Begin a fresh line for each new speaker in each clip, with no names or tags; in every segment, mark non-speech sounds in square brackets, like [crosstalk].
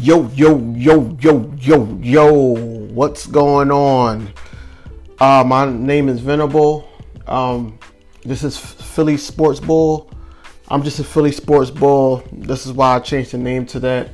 Yo, yo, yo, yo, yo, yo, what's going on? Uh, my name is Venable. Um, this is Philly Sports Bull. I'm just a Philly Sports Bull. This is why I changed the name to that.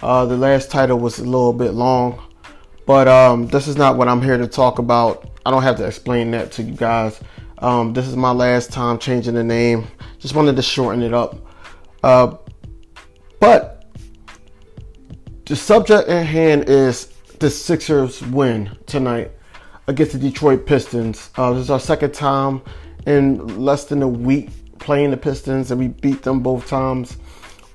Uh, the last title was a little bit long, but um, this is not what I'm here to talk about. I don't have to explain that to you guys. Um, this is my last time changing the name. Just wanted to shorten it up. Uh, but the subject at hand is the Sixers win tonight against the Detroit Pistons. Uh, this is our second time in less than a week playing the Pistons, and we beat them both times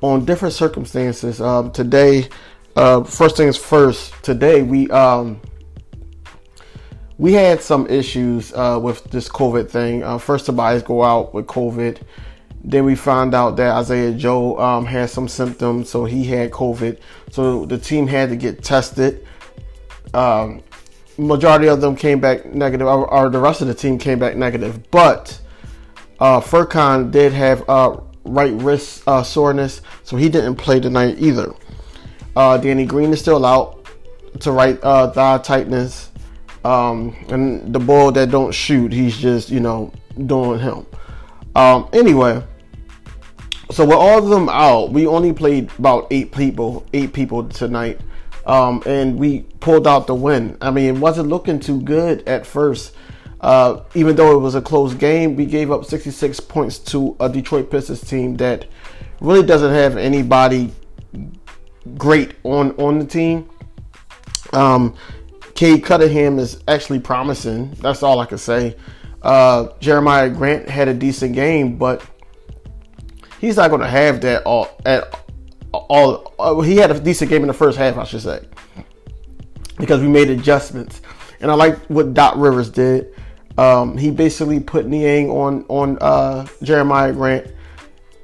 on different circumstances. Um, today, uh, first things first. Today we um, we had some issues uh, with this COVID thing. Uh, first, Tobias go out with COVID. Then we found out that Isaiah Joe um, had some symptoms, so he had COVID. So the team had to get tested. Um, majority of them came back negative, or, or, the rest of the team came back negative. But uh, Furkan did have uh, right wrist uh, soreness, so he didn't play tonight either. Uh, Danny Green is still out to right uh, thigh tightness. Um, and the ball that don't shoot, he's just, you know, doing him. Um, anyway, so with all of them out, we only played about eight people, eight people tonight, um, and we pulled out the win. I mean, it wasn't looking too good at first. Uh, even though it was a close game, we gave up 66 points to a Detroit Pistons team that really doesn't have anybody great on on the team. Um, Cade Cunningham is actually promising. That's all I can say. Uh, Jerami Grant had a decent game, but he's not going to have that all at all. Uh, he had a decent game in the first half, I should say, because we made adjustments. And I like what Doc Rivers did. Um, he basically put Niang on on uh, Jerami Grant,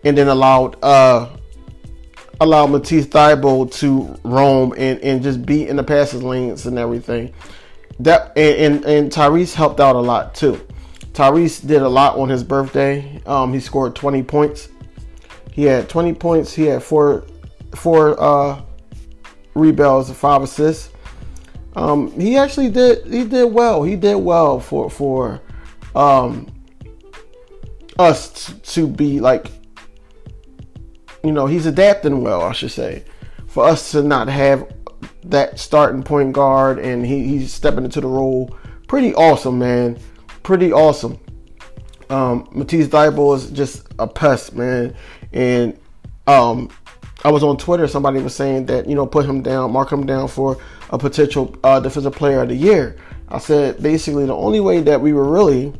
and then allowed uh, allowed Matisse Thybulle to roam and, and just be in the passes lanes and everything. That and, and, and Tyrese helped out a lot too. Tyrese did a lot on his birthday. Um, he scored 20 points. He had 20 points. He had four four uh, rebounds and five assists. Um, he actually did he did well. He did well for for um, us t- to be like you know he's adapting well. I should say for us to not have that starting point guard and he, he's stepping into the role. Pretty awesome, man. Pretty awesome. Um, Matisse Thybulle is just a pest, man. And um, I was on Twitter. Somebody was saying that you know put him down, mark him down for a potential uh, defensive player of the year. I said basically the only way that we were really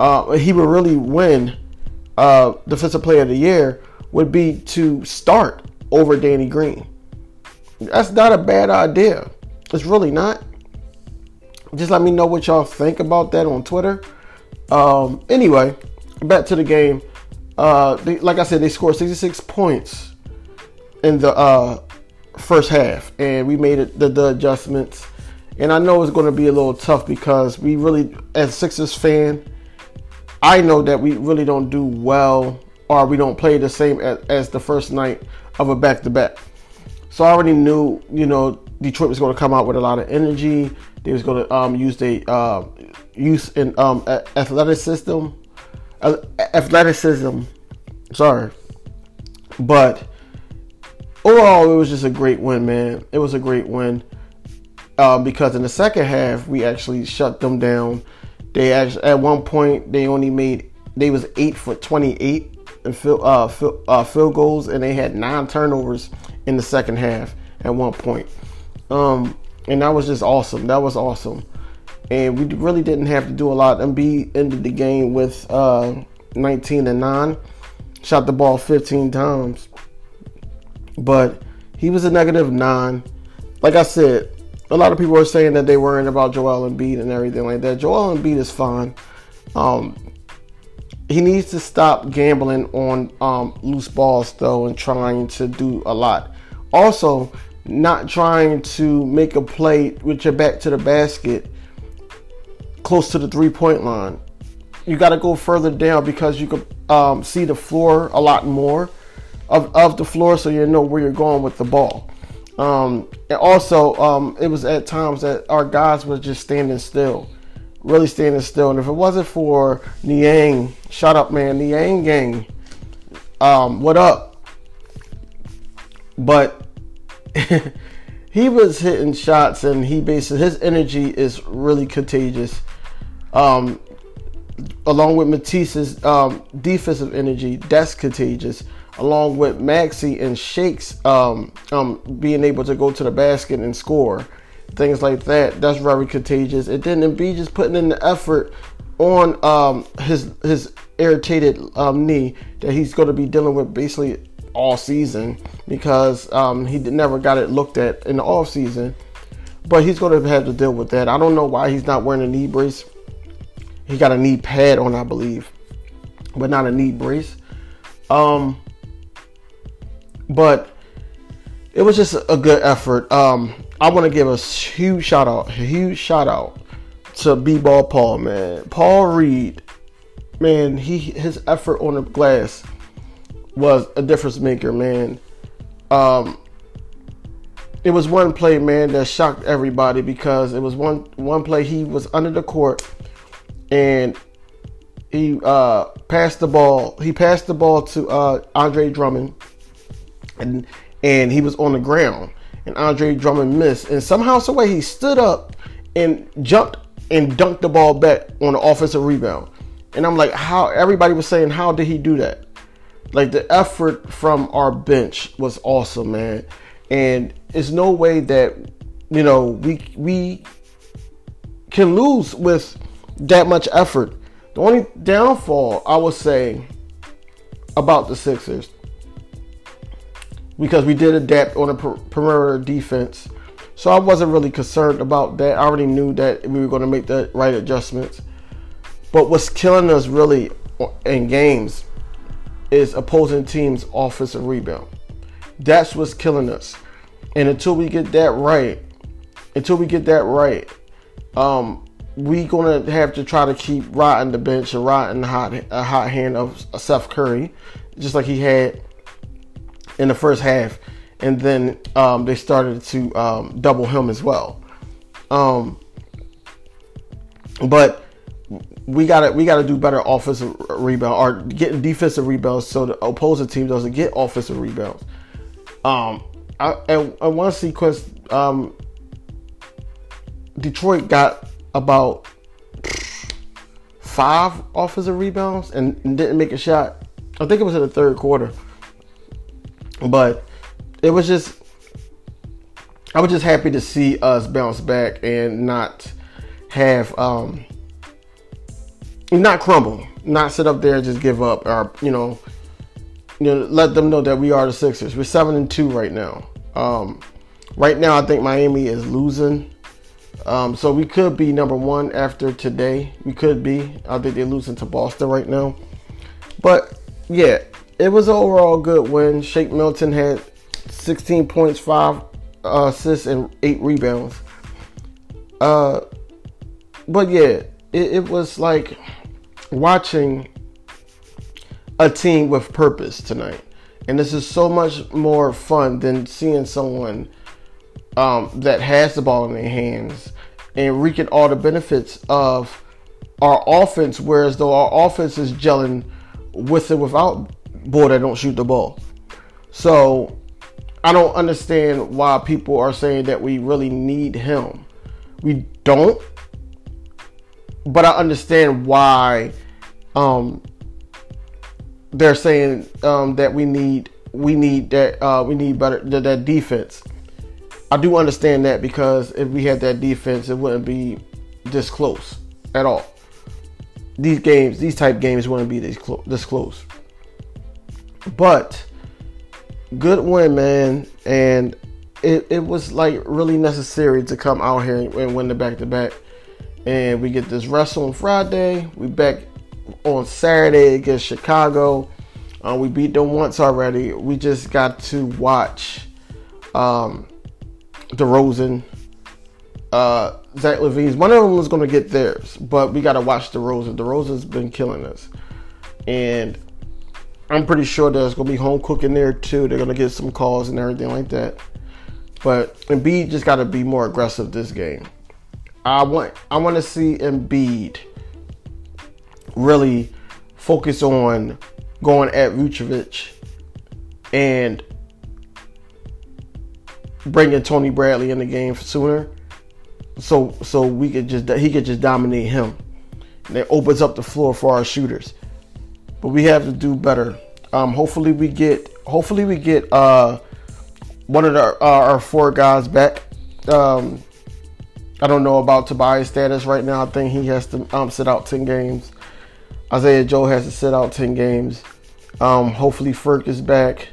uh, he would really win uh, defensive player of the year would be to start over Danny Green. That's not a bad idea. It's really not. Just let me know what y'all think about that on Twitter. Um, anyway, back to the game. Uh, they, like I said, they scored 66 points in the uh, first half, and we made it the, the adjustments. And I know it's going to be a little tough because we really, as Sixers fan, I know that we really don't do well or we don't play the same as, as the first night of a back to back. So I already knew, you know, Detroit was going to come out with a lot of energy. They was going to um, use the uh, use in um, athleticism, uh, athleticism. Sorry, but overall, it was just a great win, man. It was a great win um, because in the second half we actually shut them down. They actually at one point they only made they was eight for twenty eight and field, uh, field, uh, field goals, and they had nine turnovers in the second half at one point. Um, and that was just awesome. That was awesome. And we really didn't have to do a lot. And Embiid ended the game with uh, 19 and 9, shot the ball 15 times. But he was a negative 9. Like I said, a lot of people are saying that they worrying about Joel Embiid and everything like that. Joel Embiid is fine. Um, he needs to stop gambling on um, loose balls though and trying to do a lot. Also, not trying to make a play with your back to the basket close to the three point line. You got to go further down because you can um, see the floor a lot more of, of the floor so you know where you're going with the ball. Um, and also, um, it was at times that our guys were just standing still, really standing still. And if it wasn't for Niang, shut up, man, Niang gang, um, what up? But [laughs] he was hitting shots, and he basically his energy is really contagious. Um, along with Matisse's um, defensive energy, that's contagious along with Maxey and Shakes um, um, being able to go to the basket and score, things like that. That's very contagious. And then Embiid just putting in the effort on um, his his irritated um, knee that he's going to be dealing with basically all season because um, he never got it looked at in the off season. But he's going to have to deal with that. I don't know why he's not wearing a knee brace. He got a knee pad on, I believe, but not a knee brace. Um, but it was just a good effort. Um, I want to give a huge shout out, huge shout out to B Ball Paul, man. Paul Reed, man, he his effort on the glass was a difference maker, man. Um, it was one play, man, that shocked everybody because it was one one play he was under the court and he uh, passed the ball. He passed the ball to uh, Andre Drummond and and he was on the ground, and Andre Drummond missed, and somehow, some way, he stood up and jumped and dunked the ball back on the offensive rebound. And I'm like, how? Everybody was saying, how did he do that? Like the effort from our bench was awesome, man. And it's no way that you know we we can lose with that much effort. The only downfall I would say about the Sixers because we did adapt on a per- perimeter defense. So I wasn't really concerned about that. I already knew that we were going to make the right adjustments. But what's killing us really in games is opposing teams' offensive rebound. That's what's killing us. And until we get that right, until we get that right, um, we gonna have to try to keep riding the bench and the hot, a hot hand of Seth Curry, just like he had in the first half, and then um, they started to um, double him as well. Um, but we gotta we gotta do better offensive rebound or getting defensive rebounds so the opposing team doesn't get offensive rebounds. Um, I, at, one sequence, um, Detroit got about five offensive rebounds and, and didn't make a shot. I think it was in the third quarter. But it was just, I was just happy to see us bounce back and not have, um, not crumble, not sit up there and just give up, or you know, you know, let them know that we are the Sixers. We're seven and two right now. Um, right now, I think Miami is losing. Um, so we could be number one after today. We could be. I think they're losing to Boston right now. But yeah, it was overall good win. Shake Milton had 16 points, five uh, assists, and eight rebounds. Uh, but yeah, it, it was like watching a team with purpose tonight. And this is so much more fun than seeing someone um, that has the ball in their hands and reaping all the benefits of our offense, whereas though our offense is gelling with and without boy that don't shoot the ball. So I don't understand why people are saying that we really need him. We don't. But I understand why um, they're saying um, that we need we need that uh, we need better that, that defense. I do understand that because if we had that defense, it wouldn't be this close at all. These games, these type games, wouldn't be this close. This close. But good win, man, and it, it was like really necessary to come out here and win the back to back. And we get this wrestle on Friday. We back on Saturday against Chicago. Uh, we beat them once already. We just got to watch um, DeRozan, uh, Zach LaVine's. One of them was going to get theirs, but we got to watch DeRozan. DeRozan's been killing us, and I'm pretty sure there's gonna be home cooking there too. They're gonna get some calls and everything like that. But Embiid just got to be more aggressive this game. I want I want to see Embiid really focus on going at Vucevic and bringing Tony Bradley in the game sooner, so so we could just he could just dominate him. And it opens up the floor for our shooters. But we have to do better. Um, hopefully we get hopefully we get uh, one of the, uh, our four guys back. Um, I don't know about Tobias' status right now. I think he has to um, sit out ten games. Isaiah Joe has to sit out ten games. Um, hopefully Ferk is back.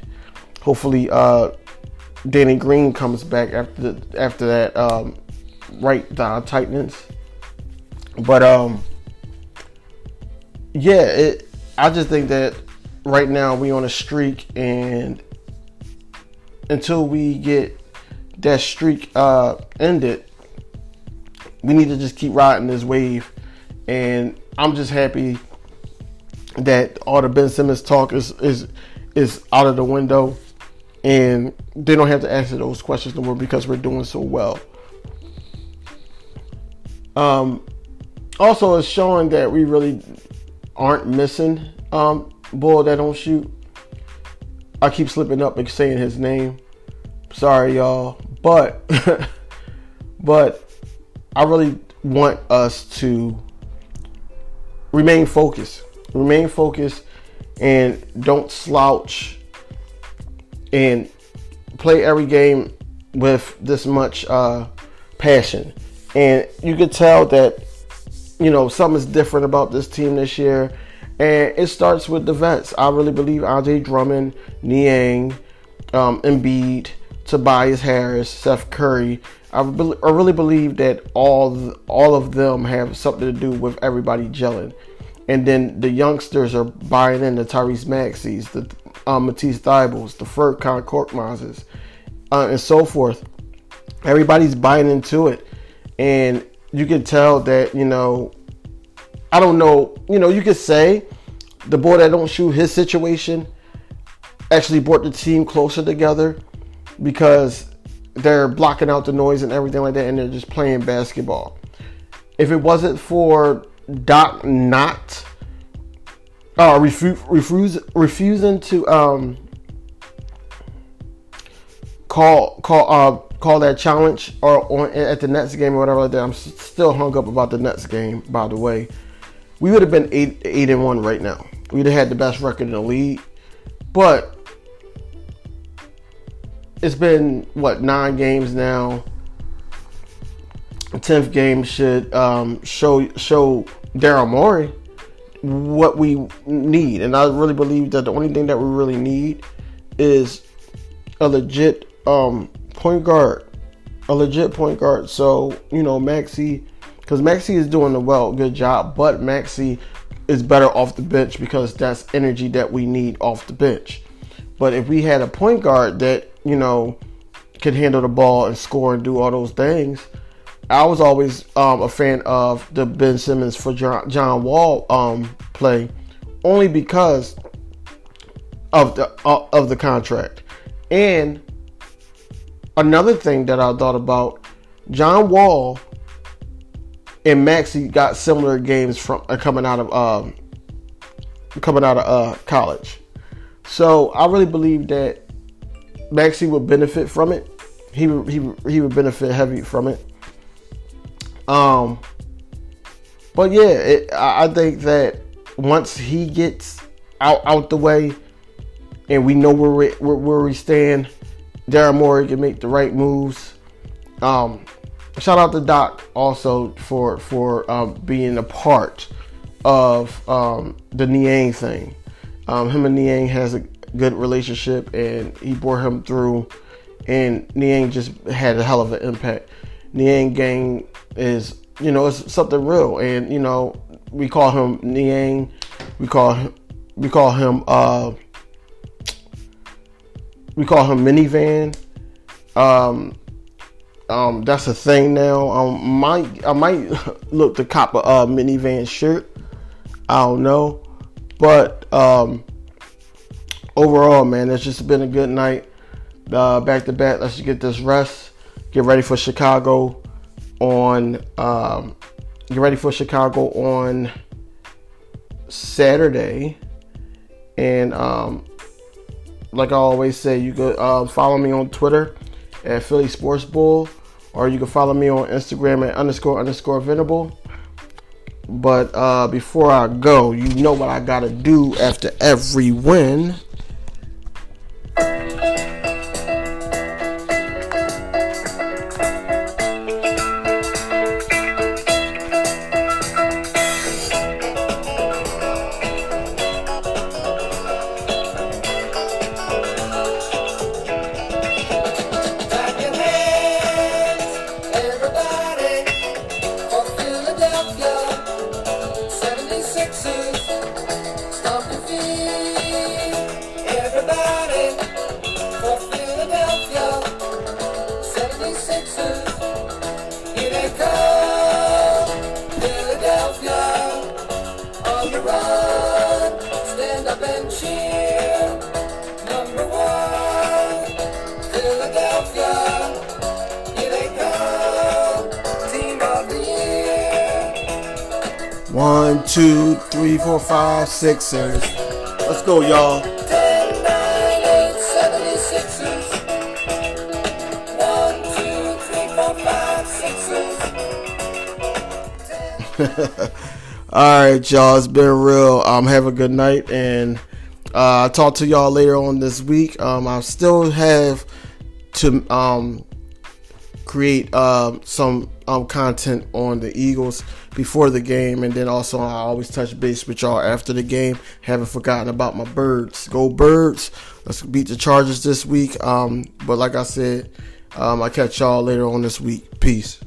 Hopefully uh, Danny Green comes back after the, after that um, right tightness. But um, yeah, it, I just think that right now we on a streak, and until we get that streak uh, ended, we need to just keep riding this wave. And I'm just happy that all the Ben Simmons talk is is is out of the window and they don't have to answer those questions no more because we're doing so well. Um, also, it's showing that we really aren't missing um, bull that don't shoot. I keep slipping up and saying his name. Sorry, y'all, but [laughs] but I really want us to remain focused, remain focused, and don't slouch and play every game with this much uh, passion. And you could tell that, you know, something's different about this team this year. And it starts with the vets. I really believe Andre Drummond, Niang, um, Embiid, Tobias Harris, Seth Curry. I, be- I really believe that all all of them have something to do with everybody gelling. And then the youngsters are buying into Tyrese Maxey's, the um, Matisse Thybulles, the Furkan Korkmazes, uh, and so forth. Everybody's buying into it, and you can tell that you know. I don't know. You know, you could say the boy that don't shoot his situation actually brought the team closer together because they're blocking out the noise and everything like that, and they're just playing basketball. If it wasn't for Doc not uh, refuse, refuse, refusing to um, call call uh, call that challenge or on at the Nets game or whatever like that. I'm still hung up about the Nets game. By the way, we would have been eight eight and one right now. We'd have had the best record in the league, but it's been what nine games now. tenth game should um, show show Daryl Morey what we need. And I really believe that the only thing that we really need is a legit um, point guard. A legit point guard. So, you know, Maxey, because Maxey is doing a well, good job, but Maxey is better off the bench because that's energy that we need off the bench. But if we had a point guard that, you know, could handle the ball and score and do all those things, I was always um, a fan of the Ben Simmons for John, John Wall um, play, only because of the uh, of the contract. And another thing that I thought about, John Wall and Maxey got similar games from uh, coming out of um, coming out of uh, college. So I really believe that Maxey would benefit from it. He he he would benefit heavy from it. Um, but yeah, it, I think that once he gets out out the way, and we know where we, where, we stand, Daryl Morey can make the right moves. Um, shout out to Doc also for for um, being a part of um, the Niang thing. Um, him and Niang has a good relationship, and he bore him through. And Niang just had a hell of an impact. Niang gang is, you know, it's something real. And, you know, we call him Niang. We call him, we call him, uh, we call him minivan. Um, um, that's a thing now. Um, might I might [laughs] look to cop a uh, minivan shirt. I don't know, but um, overall, man, it's just been a good night. uh, back to back. Let's get this rest. Get ready for Chicago on. Um, get ready for Chicago on Saturday, and um, like I always say, you can uh, follow me on Twitter at Philly Sports Bull, or you can follow me on Instagram at underscore underscore Venable. But uh, before I go, you know what I gotta do after every win. One, two, three, four, five, sixers. Let's go, y'all. [laughs] All right, y'all. It's been real. Um, have a good night, and uh, I'll talk to y'all later on this week. Um, I still have to um create uh, some um, content on the Eagles before the game, and then also I always touch base with y'all after the game. Haven't forgotten about my birds. Go birds! Let's beat the Chargers this week. Um, but like I said, um, I catch y'all later on this week. Peace.